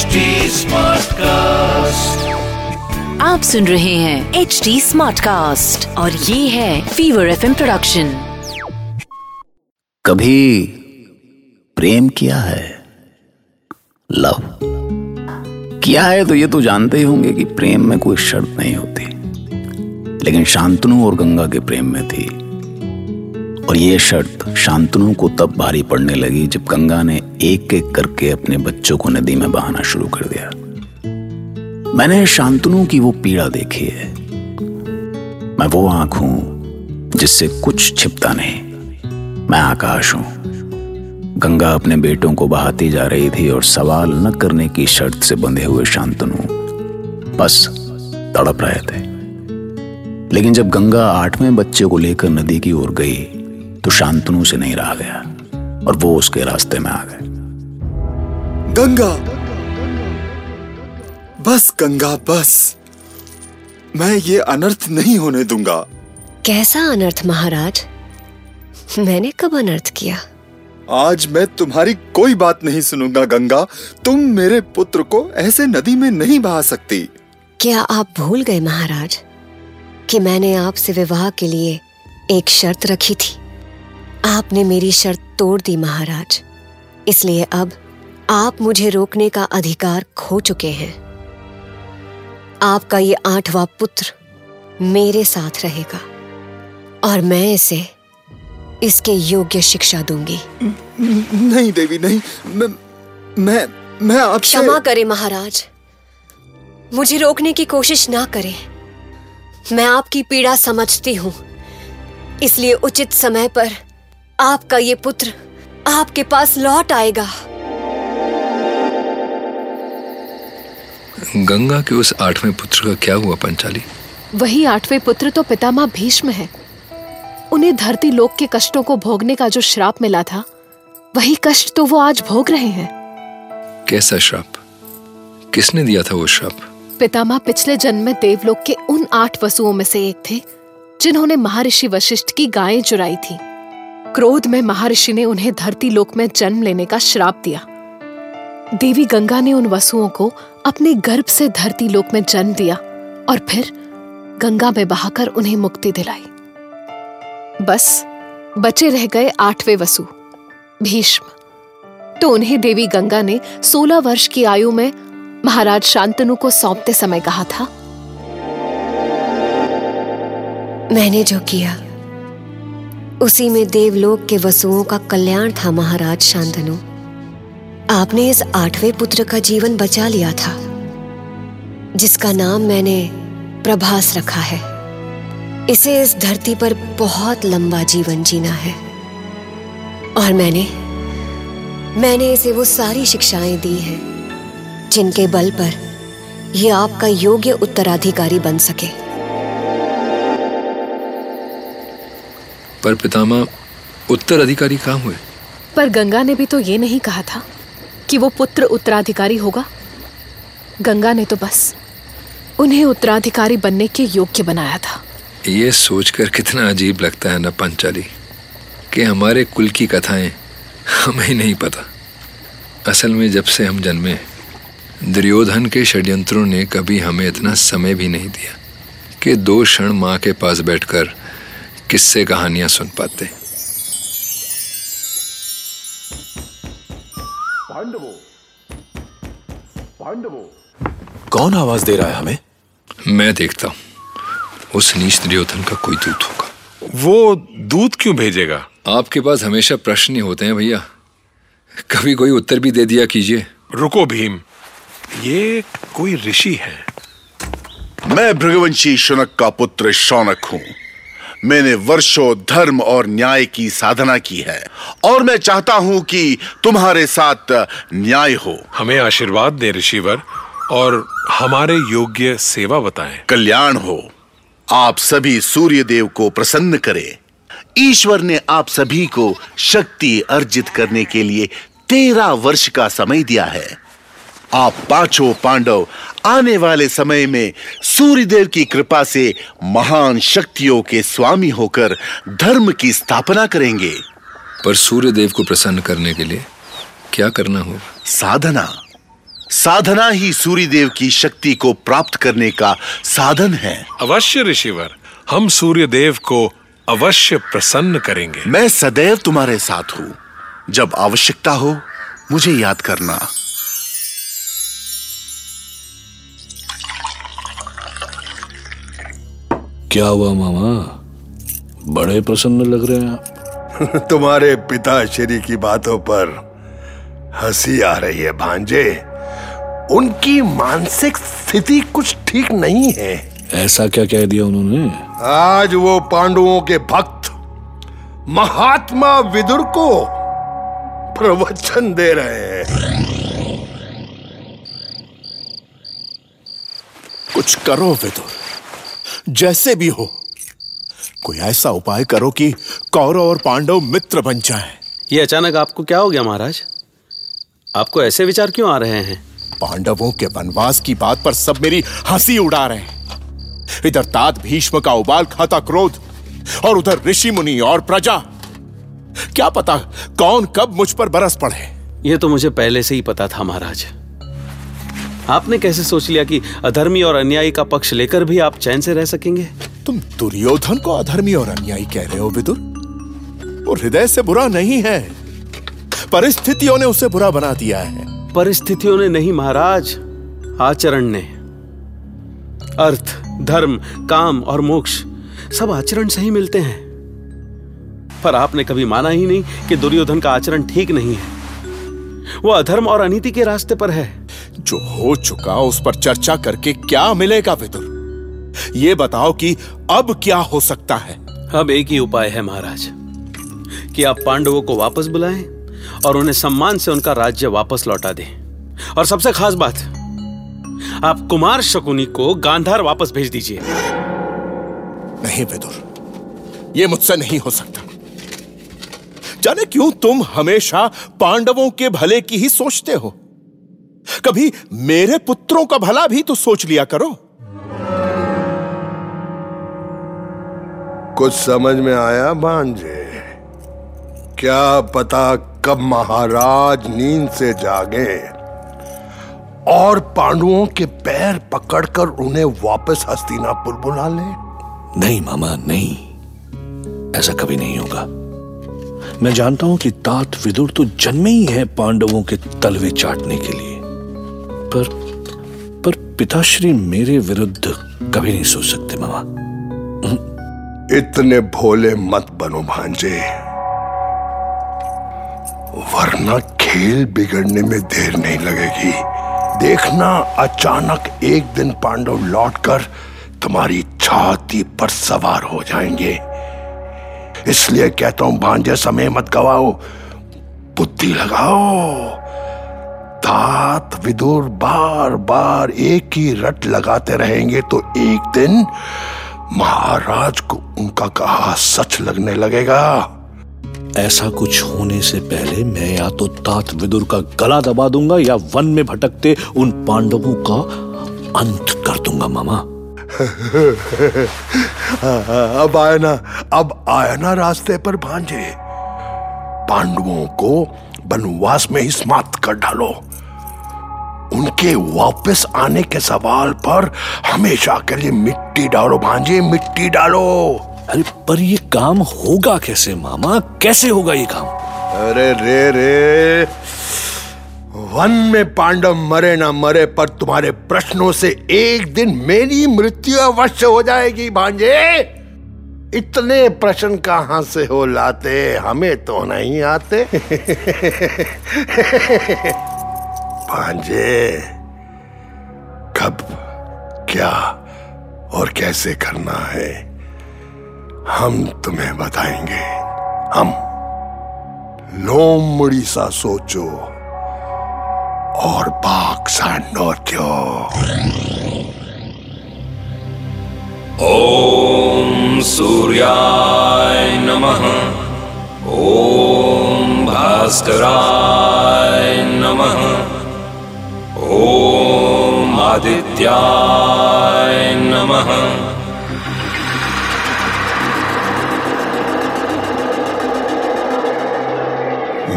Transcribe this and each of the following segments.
HD cast आप सुन रहे हैं एच डी स्मार्ट कास्ट और ये है फीवर एफ़ प्रोडक्शन कभी प्रेम किया है? लव किया है तो ये तो जानते ही होंगे कि प्रेम में कोई शर्त नहीं होती। लेकिन शांतनु और गंगा के प्रेम में थी। और ये शर्त शांतनु को तब भारी पड़ने लगी जब गंगा ने एक एक करके अपने बच्चों को नदी में बहाना शुरू कर दिया। मैंने शांतनु की वो पीड़ा देखी है। मैं वो आँख हूँ जिससे कुछ छिपता नहीं। मैं आकाश हूँ। गंगा अपने बेटों को बहाती जा रही थी और सवाल न करने की शर्त से बंधे हुए शांतनु बस तड़प रहे थे। लेकिन जब गंगा आठवें बच्चे को लेकर नदी की ओर गई तो शांतनु से नहीं रहा गया और वो उसके रास्ते में आ गए। गंगा। बस गंगा बस। मैं ये अनर्थ नहीं होने दूँगा। कैसा अनर्थ महाराज? मैंने कब अनर्थ किया? आज मैं तुम्हारी कोई बात नहीं सुनूँगा गंगा। तुम मेरे पुत्र को ऐसे नदी में नहीं बहा सकती। क्या आप भूल गए महाराज कि मैंने आपसे विवाह के लिए एक शर्त रखी थी? आपने मेरी शर्त तोड़ दी महाराज। इसलिए अब आप मुझे रोकने का अधिकार खो चुके हैं। आपका ये आठवां पुत्र मेरे साथ रहेगा और मैं इसे इसके योग्य शिक्षा दूँगी। नहीं देवी नहीं। मैं मैं मैं आपसे क्षमा करें महाराज। मुझे रोकने की कोशिश ना करें। मैं आपकी पीड़ा समझती हूँ। इसलिए उचित समय पर आपका ये पुत्र आपके पास लौट आएगा। गंगा के उस आठवें पुत्र का क्या हुआ पंचाली? वही आठवें पुत्र तो पितामह भीष्म है। उन्हें धरती लोक के कष्टों को भोगने का जो श्राप मिला था वही कष्ट तो वो आज भोग रहे हैं। कैसा श्राप? किसने दिया था वो श्राप? पितामह पिछले जन्म में देवलोक के उन आठ वसुओं में से एक थे जिन्होंने महर्षि वशिष्ठ की गायें चुराई थी। क्रोध में महर्षि ने उन्हें धरती लोक में जन्म लेने का श्राप दिया। देवी गंगा ने उन वसुओं को अपने गर्भ से धरती लोक में जन्म दिया और फिर गंगा में बहाकर उन्हें मुक्ति दिलाई। बस, बचे रह गए आठवें वसु, भीष्म। तो उन्हें देवी गंगा ने सोलह वर्ष की आयु में महाराज शांतनु को सौंपते समय कहा था, मैंने जो किया उसी में देवलोक के वसुओं का कल्याण था महाराज शांतनु। आपने इस आठवें पुत्र का जीवन बचा लिया था, जिसका नाम मैंने प्रभास रखा है। इसे इस धरती पर बहुत लंबा जीवन जीना है। और मैंने मैंने इसे वो सारी शिक्षाएँ दी हैं, जिनके बल पर यह आपका योग्य उत्तराधिकारी बन सके। पर पितामह उत्तराधिकारी कहाँ हुए? पर गंगा ने भी तो ये नहीं कहा था कि वो पुत्र उत्तराधिकारी होगा। गंगा ने तो बस उन्हें उत्तराधिकारी बनने के योग्य बनाया था। ये सोचकर कितना अजीब लगता है ना पंचाली कि हमारे कुल की कथाएँ हमें नहीं पता। असल में जब से हम जन्मे दुर्योधन के षड्यंत्रों ने कभी हमें इतना समय भी नहीं दिया कि दो क्षण माँ के पास बैठकर किस्से कहानियाँ सुन पाते? कौन आवाज़ दे रहा है हमें? मैं देखता हूँ। उस नीच दुर्योधन का कोई दूत होगा। वो दूध क्यों भेजेगा? आपके पास हमेशा प्रश्न ही होते हैं भैया। कभी कोई उत्तर भी दे दिया कीजिए। रुको भीम। ये कोई ऋषि है। मैं भृगवंशी शुनक का पुत्र शौनक हूँ। मैंने वर्षों धर्म और न्याय की साधना की है। और मैं चाहता हूँ कि तुम्हारे साथ न्याय हो। हमें आशीर्वाद दे ऋषिवर और हमारे योग्य सेवा बताएँ। कल्याण हो। आप सभी सूर्य देव को प्रसन्न करें। ईश्वर ने आप सभी को शक्ति अर्जित करने के लिए तेरह वर्ष का समय दिया है। आप पाँचों पांडव आने वाले समय में सूर्यदेव की कृपा से महान शक्तियों के स्वामी होकर धर्म की स्थापना करेंगे। पर सूर्य देव को प्रसन्न करने के लिए क्या करना होगा? साधना। साधना ही सूर्यदेव की शक्ति को प्राप्त करने का साधन है। अवश्य ऋषिवर हम सूर्य देव को अवश्य प्रसन्न करेंगे। मैं सदैव तुम्हारे साथ हूँ। जब आवश्यकता हो मुझे याद करना। क्या हुआ मामा? बड़े प्रसन्न लग रहे हैं आप। तुम्हारे पिता श्री की बातों पर हँसी आ रही है भांजे। उनकी मानसिक स्थिति कुछ ठीक नहीं है। ऐसा क्या कह दिया उन्होंने? आज वो पांडवों के भक्त महात्मा विदुर को प्रवचन दे रहे हैं। कुछ करो विदुर। जैसे भी हो। कोई ऐसा उपाय करो कि कौरव और पांडव मित्र बन जाएँ। ये अचानक आपको क्या हो गया महाराज? आपको ऐसे विचार क्यों आ रहे हैं? पांडवों के वनवास की बात पर सब मेरी हँसी उड़ा रहे हैं। इधर तात भीष्म का उबाल खाता क्रोध और उधर ऋषि मुनि और प्रजा। क्या पता कौन कब मुझ पर बरस पड़े। यह तो मुझे पहले से ही पता था महाराज। आपने कैसे सोच लिया कि अधर्मी और अन्यायी का पक्ष लेकर भी आप चैन से रह सकेंगे? तुम दुर्योधन को अधर्मी और अन्यायी कह रहे हो विदुर? वो हृदय से बुरा नहीं है। परिस्थितियों ने उसे बुरा बना दिया है। परिस्थितियों ने नहीं महाराज। आचरण ने। अर्थ धर्म काम और मोक्ष सब आचरण से ही मिलते हैं। पर आपने कभी माना ही नहीं कि दुर्योधन का आचरण ठीक नहीं है। वो अधर्म और अनीति के रास्ते पर है। जो हो चुका उस पर चर्चा करके क्या मिलेगा विदुर? ये बताओ कि अब क्या हो सकता है? अब एक ही उपाय है महाराज कि आप पांडवों को वापस बुलाएँ और उन्हें सम्मान से उनका राज्य वापस लौटा दें। और सबसे खास बात आप कुमार शकुनी को गांधार वापस भेज दीजिए। नहीं विदुर यह मुझसे नहीं हो सकता। जाने क्यों तुम हमेशा पांडवों के भले की ही सोचते हो? कभी मेरे पुत्रों का भला भी तो सोच लिया करो। कुछ समझ में आया भांजे? क्या पता कब महाराज नींद से जागे और पांडुओं के पैर पकड़कर उन्हें वापस हस्तिनापुर बुला ले? नहीं मामा नहीं। ऐसा कभी नहीं होगा। मैं जानता हूँ कि तात विदुर तो जन्मे ही है पांडवों के तलवे चाटने के लिए। पर पर पिताश्री मेरे विरुद्ध कभी नहीं सोच सकते, मामा। इतने भोले मत बनो भांजे। वरना खेल बिगड़ने में देर नहीं लगेगी। देखना, अचानक एक दिन पांडव लौटकर तुम्हारी छाती पर सवार हो जाएँगे। इसलिए कहता हूँ, भांजे, समय मत गवाओ। बुद्धि लगाओ। तात विदुर बार बार एक ही रट लगाते रहेंगे तो एक दिन महाराज को उनका कहा सच लगने लगेगा। ऐसा कुछ होने से पहले मैं या तो तात विदुर का गला दबा दूँगा या वन में भटकते उन पांडवों का अंत कर दूँगा मामा। अब आया ना अब आया ना रास्ते पर भांजे। पांडवों को वनवास में ही समाप्त कर डालो। उनके वापस आने के सवाल पर हमेशा के लिए मिट्टी डालो भांजे मिट्टी डालो। अरे पर ये काम होगा कैसे मामा? कैसे होगा ये काम? अरे रे रे। वन में पांडव मरे ना मरे पर तुम्हारे प्रश्नों से एक दिन मेरी मृत्यु अवश्य हो जाएगी भांजे। इतने प्रश्न कहाँ से हो लाते? हमें तो नहीं आते। भांजे कब, क्या और कैसे करना है? हम तुम्हें बताएँगे। हम लोमड़ी सा सोचो और बाग सा नोत्यो ॐ सूर्याय नमः। ॐ भास्कराय नमः। ॐ आदित्याय नमः।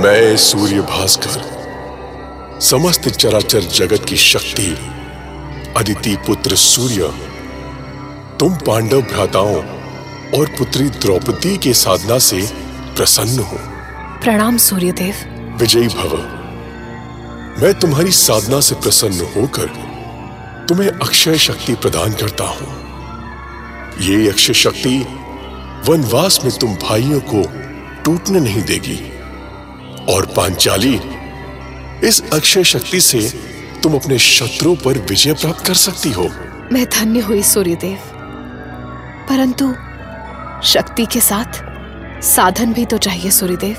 मैं सूर्य भास्कर, समस्त चराचर जगत की शक्ति, अदिति पुत्र सूर्य, तुम पांडव भ्राताओं और पुत्री द्रौपदी के साधना से प्रसन्न हो। प्रणाम सूर्यदेव। विजयी भव। मैं तुम्हारी साधना से प्रसन्न होकर तुम्हें अक्षय शक्ति प्रदान करता हूँ। ये अक्षय शक्ति वनवास में तुम भाइयों को टूटने नहीं देगी। और पांचाली इस अक्षय शक्ति से तुम अपने शत्रुओं पर विजय प्राप्त कर सकती हो। मैं धन्य हुई सूर्यदेव। परंतु शक्ति के साथ साधन भी तो चाहिए, सूर्यदेव।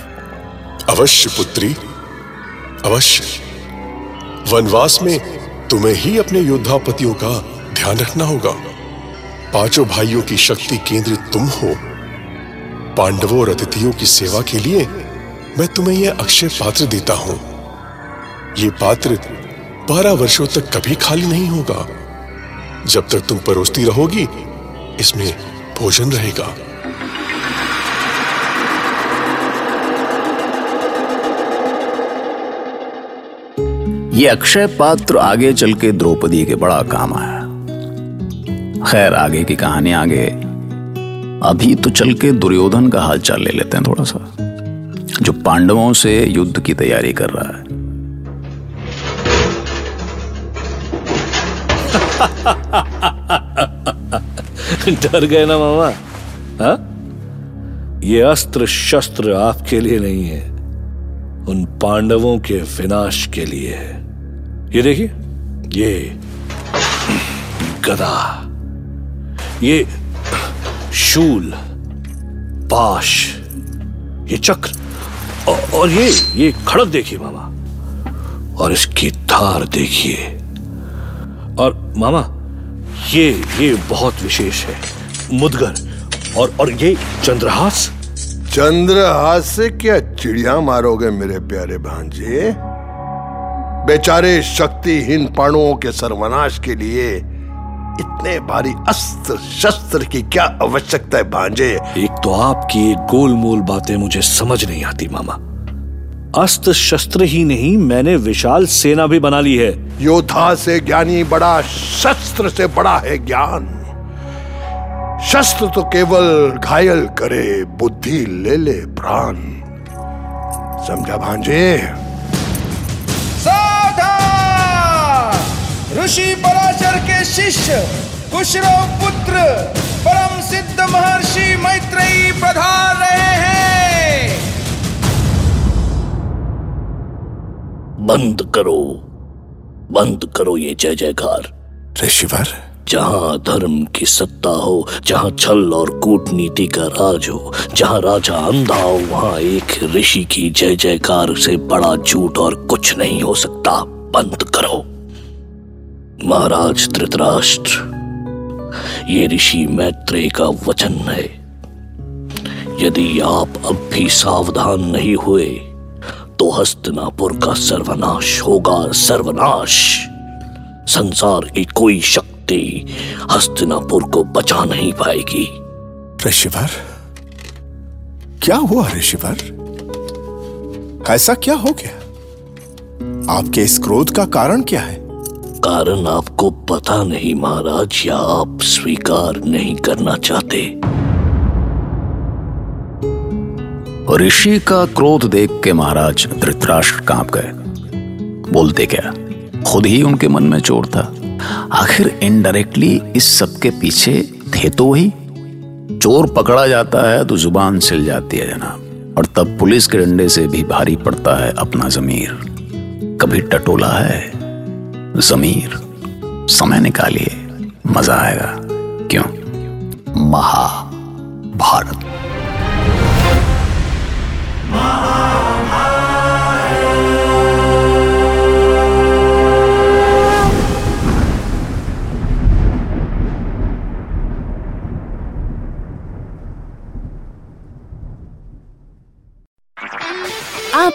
अवश्य, पुत्री, अवश्य। वनवास में तुम्हें ही अपने योद्धापतियों का ध्यान रखना होगा। पाँचों भाइयों की शक्ति केंद्रित तुम हो। पांडवों और अतिथियों की सेवा के लिए मैं तुम्हें यह अक्षय पात्र देता हूँ। ये पात्र बारह वर्षों तक कभी खाली नहीं होगा। जब तक तुम परोसती रहोगी, इसमें भोजन रहेगा। ये अक्षय पात्र आगे चल के द्रौपदी के बड़ा काम आया। खैर, आगे की कहानी आगे। अभी तो चल के दुर्योधन का हाल चाल ले लेते हैं थोड़ा सा। जो पांडवों से युद्ध की तैयारी कर रहा है। डर गए ना मामा? हा? ये अस्त्र शस्त्र आपके लिए नहीं है। उन पांडवों के विनाश के लिए है। ये देखिए। ये गदा। ये शूल, पाश, ये चक्र। और ये ये खड़क देखिए मामा। और इसकी धार देखिए। और मामा, ये ये बहुत विशेष है। मुदगर। और और ये चंद्रहास। चंद्रहास से क्या चिड़िया मारोगे मेरे प्यारे भांजे? बेचारे शक्तिहीन पाणुओं के सर्वनाश के लिए इतने भारी अस्त्र शस्त्र की क्या आवश्यकता है भांजे? एक तो आपकी गोलमोल बातें मुझे समझ नहीं आती मामा। अस्त्र शस्त्र ही नहीं मैंने विशाल सेना भी बना ली है। योद्धा से ज्ञानी बड़ा शस्त्र से बड़ा है ज्ञान। शस्त्र तो केवल घायल करे बुद्धि ले ले प्राण। समझा भांजे? ऋषि पराशर के शिष्य कुशरव पुत्र परम सिद्ध महर्षि मैत्रेयी प्रधान रहे हैं। बंद करो। बंद करो ये जय जयकार। ऋषिवर जहाँ धर्म की सत्ता हो जहाँ छल और कूटनीति का राज हो जहाँ राजा अंधा हो वहाँ एक ऋषि की जय जयकार से बड़ा झूठ और कुछ नहीं हो सकता। बंद करो। महाराज धृतराष्ट्र, ये ऋषि मैत्रेय का वचन है। यदि आप अब भी सावधान नहीं हुए तो हस्तिनापुर का सर्वनाश होगा, सर्वनाश। संसार की कोई शक्ति हस्तिनापुर को बचा नहीं पाएगी। ऋषिवर? क्या हुआ ऋषिवर? ऐसा क्या हो गया? आपके इस क्रोध का कारण क्या है? कारण आपको पता नहीं, महाराज, या आप स्वीकार नहीं करना चाहते। ऋषि का क्रोध देख के महाराज धृतराष्ट्र काँप गए। बोलते क्या, खुद ही उनके मन में चोर था। आखिर इनडायरेक्टली इस सब के पीछे थे तो वही चोर पकड़ा जाता है तो ज़ुबान सिल जाती है, जनाब। और तब पुलिस के डंडे से भी भारी पड़ता है अपना जमीर। कभी टटोला है जमीर समय निकालिए मज़ा आएगा। क्यों? महाभारत।